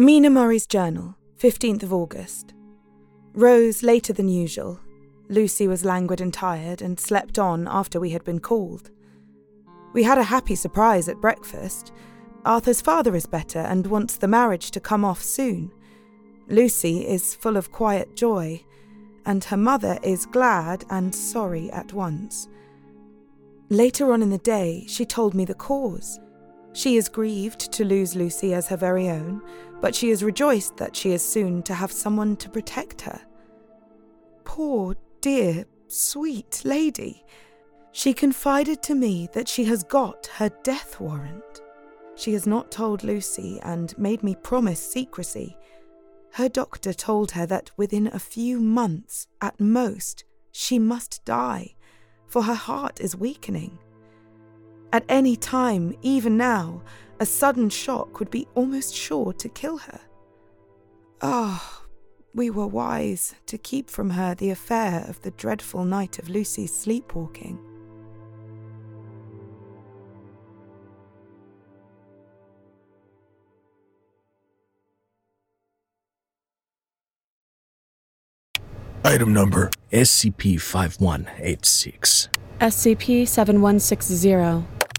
Mina Murray's Journal, 15th of August. Rose later than usual. Lucy was languid and tired and slept on after we had been called. We had a happy surprise at breakfast. Arthur's father is better and wants the marriage to come off soon. Lucy is full of quiet joy, and her mother is glad and sorry at once. Later on in the day, she told me the cause. She is grieved to lose Lucy as her very own, but she is rejoiced that she is soon to have someone to protect her. Poor, dear, sweet lady. She confided to me that she has got her death warrant. She has not told Lucy and made me promise secrecy. Her doctor told her that within a few months, at most, she must die for her heart is weakening. At any time, even now, a sudden shock would be almost sure to kill her. Ah, oh, we were wise to keep from her the affair of the dreadful night of Lucy's sleepwalking. Item number SCP 5186. SCP 7160.